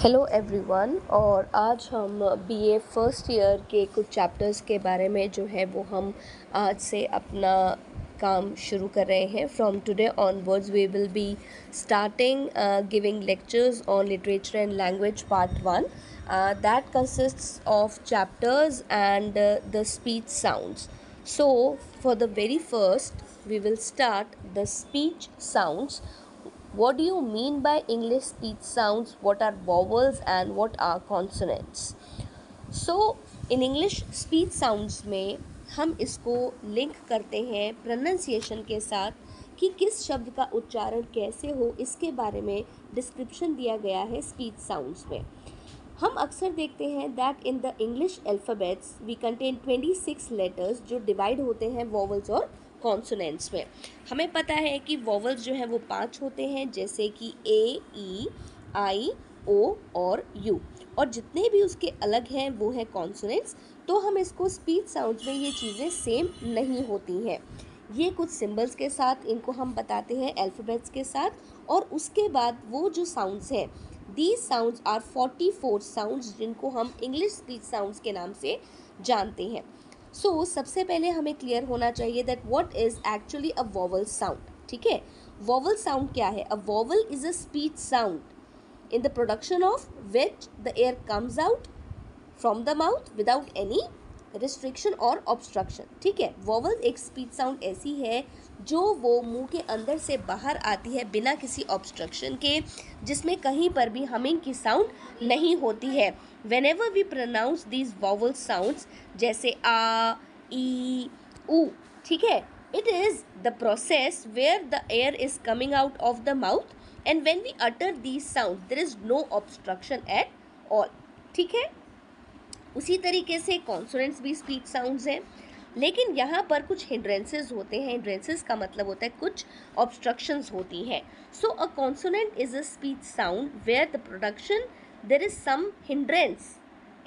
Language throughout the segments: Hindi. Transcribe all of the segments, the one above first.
हेलो एवरीवन और आज हम बीए फ़र्स्ट ईयर के कुछ चैप्टर्स के बारे में जो है वो हम आज से अपना काम शुरू कर रहे हैं। From today onwards we will be starting giving lectures on literature and language part one that consists of chapters and the speech sounds so for the very first we will start the speech sounds. What do you mean by english speech sounds? What are vowels and what are consonants? So, in english speech sounds में हम इसको लिंक करते हैं प्रोनाउंसिएशन के साथ कि किस शब्द का उच्चारण कैसे हो, इसके बारे में डिस्क्रिप्शन दिया गया है स्पीच साउंड्स में। हम अक्सर देखते हैं that in the English alphabets we contain 26 letters जो डिवाइड होते हैं वॉवल्स और कॉन्सोनेंट्स में। हमें पता है कि वॉवल्स जो हैं वो पाँच होते हैं, जैसे कि ए ई आई ओ और यू और जितने भी उसके अलग हैं, वो हैं कॉन्सोनेंट्स तो हम इसको स्पीच साउंड्स में ये चीज़ें सेम नहीं होती हैं। ये कुछ सिंबल्स के साथ, इनको हम बताते हैं अल्फ़ाबेट्स के साथ, और उसके बाद वो जो साउंड्स हैं these sounds are forty four sounds जिनको हम इंग्लिश स्पीच साउंड्स के नाम से जानते हैं। सो so, सबसे पहले हमें क्लियर होना चाहिए that what is actually a vowel sound ठीक है? वॉवल साउंड क्या है? A vowel is a speech sound in the production of which the air comes out from the mouth without any restriction और ऑब्स्ट्रक्शन ठीक है? वॉवल एक स्पीच साउंड ऐसी है जो वो मुँह के अंदर से बाहर आती है बिना किसी ऑब्स्ट्रक्शन के, जिसमें कहीं पर भी हमिंग की साउंड नहीं होती है। Whenever we pronounce these vowel sounds जैसे आ, ई ऊ ठीक है? It is the process where the air is coming out of the mouth and when we utter these sound there is no obstruction at all ठीक है? उसी तरीके से कॉन्सोनेंट्स भी स्पीच साउंड्स हैं। लेकिन यहाँ पर कुछ हिंड्रेंसेज होते हैं। हिंड्रेंसेज का मतलब होता है कुछ ऑब्स्ट्रक्शंस होती हैं। So a consonant is a speech sound where the production there is some hindrance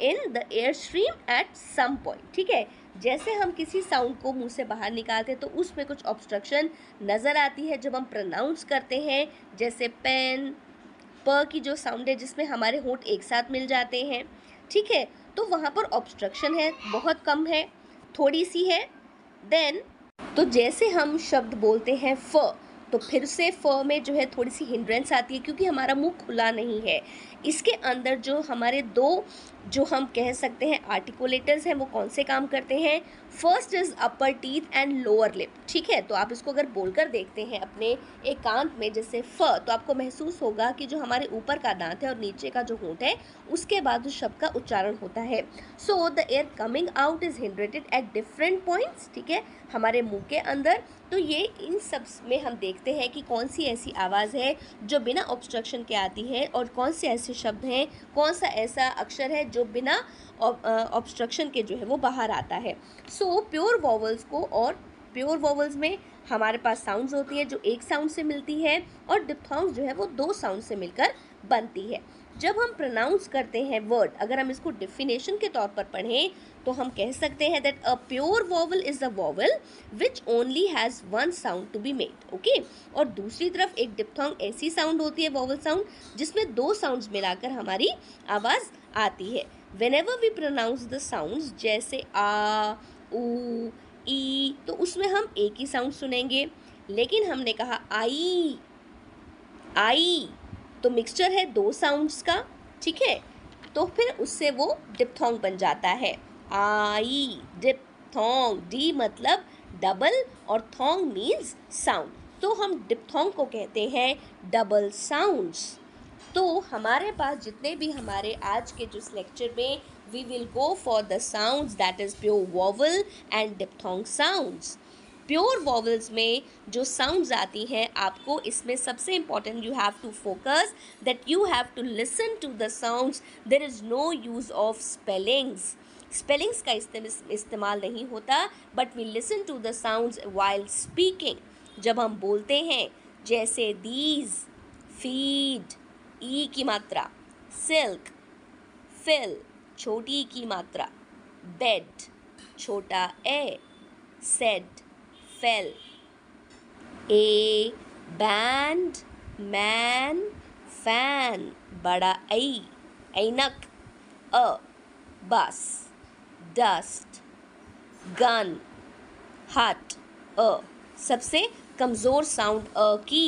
in the air stream at some point ठीक है? जैसे हम किसी साउंड को मुँह से बाहर निकालते हैं तो उसमें कुछ ऑब्स्ट्रक्शन नज़र आती है। जब हम प्रनाउंस करते हैं, जैसे पेन प की जो साउंड है, जिसमें हमारे होंठ एक साथ मिल जाते हैं, ठीक है? तो वहाँ पर ऑब्स्ट्रक्शन है, बहुत कम है, थोड़ी सी है। देन तो जैसे हम शब्द बोलते हैं फ तो फिर से फ में जो है थोड़ी सी हिंड्रेंस आती है क्योंकि हमारा मुँह खुला नहीं है। इसके अंदर जो हमारे दो जो हम कह सकते हैं आर्टिकुलेटर्स हैं, वो कौन से काम करते हैं? First is upper teeth and lower lip ठीक है? तो आप इसको अगर बोलकर देखते हैं अपने एकांत में, जैसे फ तो आपको महसूस होगा कि जो हमारे ऊपर का दांत है और नीचे का जो होंठ है, उसके बाद उस शब्द का उच्चारण होता है। So the air coming out is hindered at different points ठीक है? हमारे मुँह के अंदर। तो ये इन सब में हम देखते हैं कि कौन सी ऐसी आवाज़ है जो बिना ऑब्स्ट्रक्शन के आती है और कौन से ऐसे शब्द हैं, कौन सा ऐसा अक्षर है जो बिना ऑब्स्ट्रक्शन के जो है वो बाहर आता है। सो प्योर वॉवल्स को और प्योर वॉवल्स में हमारे पास साउंड्स होती है जो एक साउंड से मिलती है और डिप्थॉन्ग्स जो है वो दो साउंड से मिलकर बनती है। जब हम प्रोनाउंस करते हैं वर्ड अगर हम इसको डिफिनेशन के तौर पर पढ़ें तो हम कह सकते हैं that a pure vowel is a vowel which only has one sound to be made okay और दूसरी तरफ़ एक डिप्थोंग ऐसी साउंड होती है वॉवल साउंड जिसमें दो साउंड्स मिलाकर हमारी आवाज़ आती है। Whenever we pronounce the sound जैसे आ ऊ ई तो उसमें हम एक ही साउंड सुनेंगे। लेकिन हमने कहा आई आई तो मिक्सचर है दो साउंड्स का, ठीक है? तो फिर उससे वो डिप्थोंग बन जाता है। आई डिप्थोंग डी मतलब डबल और थोंग मीन्स साउंड तो हम डिप्थोंग को कहते हैं डबल साउंड्स तो हमारे पास जितने भी हमारे आज के जिस लेक्चर में we will go for the sounds that is pure vowel and diphthong sounds pure vowels में जो साउंड्स आती हैं, आपको इसमें सबसे important you have to focus that you have to listen to the sounds there is no use of spellings spellings का इस्तेमाल नहीं होता but we listen to the sounds while speaking जब हम बोलते हैं, जैसे दीज फ़ीड ई की मात्रा सिल्क फिल छोटी की मात्रा बेड छोटा ए सेड फेल ए बैंड मैन फ़ैन बड़ा आई ऐनक अ बस डस्ट गन हट अ सबसे कमज़ोर साउंड अ की।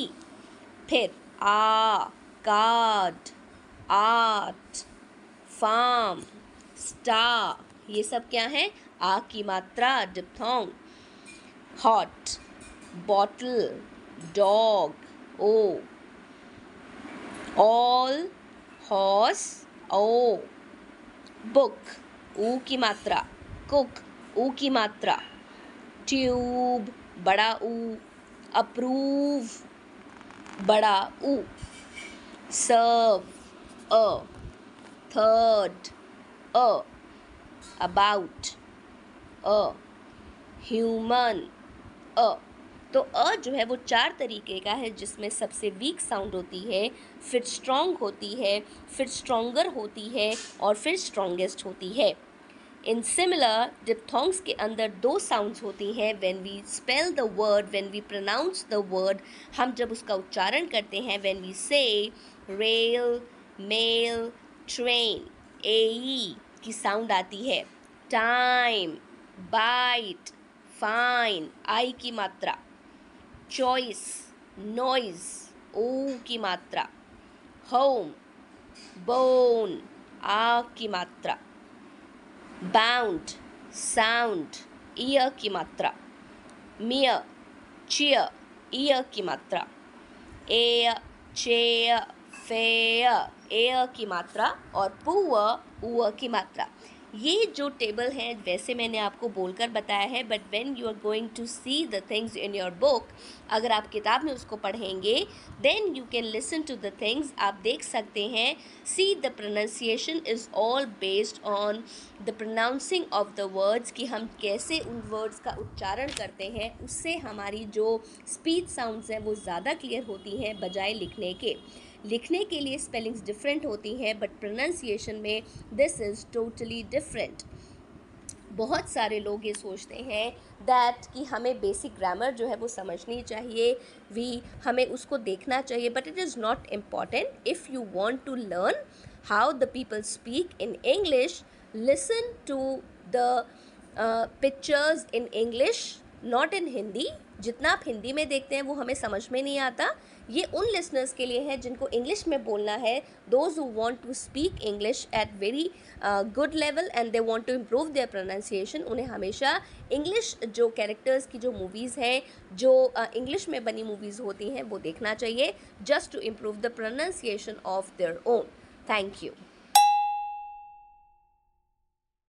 फिर आ कार्ड आर्ट फार्म स्टार ये सब क्या है? आ की मात्रा डिप्थोंग हॉट बॉटल डॉग ओ ऑल हॉर्स ओ बुक ऊ की मात्रा कुक ऊ की मात्रा. ट्यूब बड़ा ऊ अप्रूव बड़ा ऊ सर्व अ थर्ड अ अबाउट अ ह्यूमन अ। तो अ जो है वो चार तरीके का है जिसमें सबसे वीक साउंड होती है, फिर स्ट्रॉन्ग होती है, फिर स्ट्रॉन्गर होती है और फिर स्ट्रॉन्गेस्ट होती है। इन सिमिलर डिप्थोंग्स के अंदर दो साउंड्स होती हैं when we spell the word when we pronounce the word हम जब उसका उच्चारण करते हैं when we say rail mail train ए की साउंड आती है। टाइम बाइट फाइन आई की मात्रा. चॉइस नॉइज़ ओ की मात्रा. होम बोन आ की मात्रा. बाउंड साउंड ईयर की मात्रा. मियर चियर ईयर की मात्रा. ए चेय फेयर एयर की मात्रा और पुअ उ की मात्रा. ये जो टेबल है, वैसे मैंने आपको बोलकर बताया है but when you are going to see the things in your book अगर आप किताब में उसको पढ़ेंगे then you can listen to the things आप देख सकते हैं see the pronunciation is all based on the pronouncing of the words कि हम कैसे उन वर्ड्स का उच्चारण करते हैं, उससे हमारी जो स्पीच साउंड्स हैं, वो ज़्यादा क्लियर होती हैं, बजाय लिखने के। लिखने के लिए स्पेलिंग्स डिफरेंट होती हैं बट प्रोनाउंसिएशन में दिस इज़ टोटली डिफरेंट बहुत सारे लोग ये सोचते हैं दैट कि हमें बेसिक ग्रामर जो है वो समझनी चाहिए वी हमें उसको देखना चाहिए but it is not important if you want to learn how the people speak in English listen to the pictures in English not in Hindi जितना आप हिंदी में देखते हैं वो हमें समझ में नहीं आता। ये उन लिसनर्स के लिए है जिनको इंग्लिश में बोलना है those who want to speak English at very good level and they want to improve their pronunciation उन्हें हमेशा इंग्लिश जो कैरेक्टर्स की जो मूवीज़ हैं जो इंग्लिश uh, में बनी मूवीज़ होती हैं वो देखना चाहिए just to improve the pronunciation of their own thank you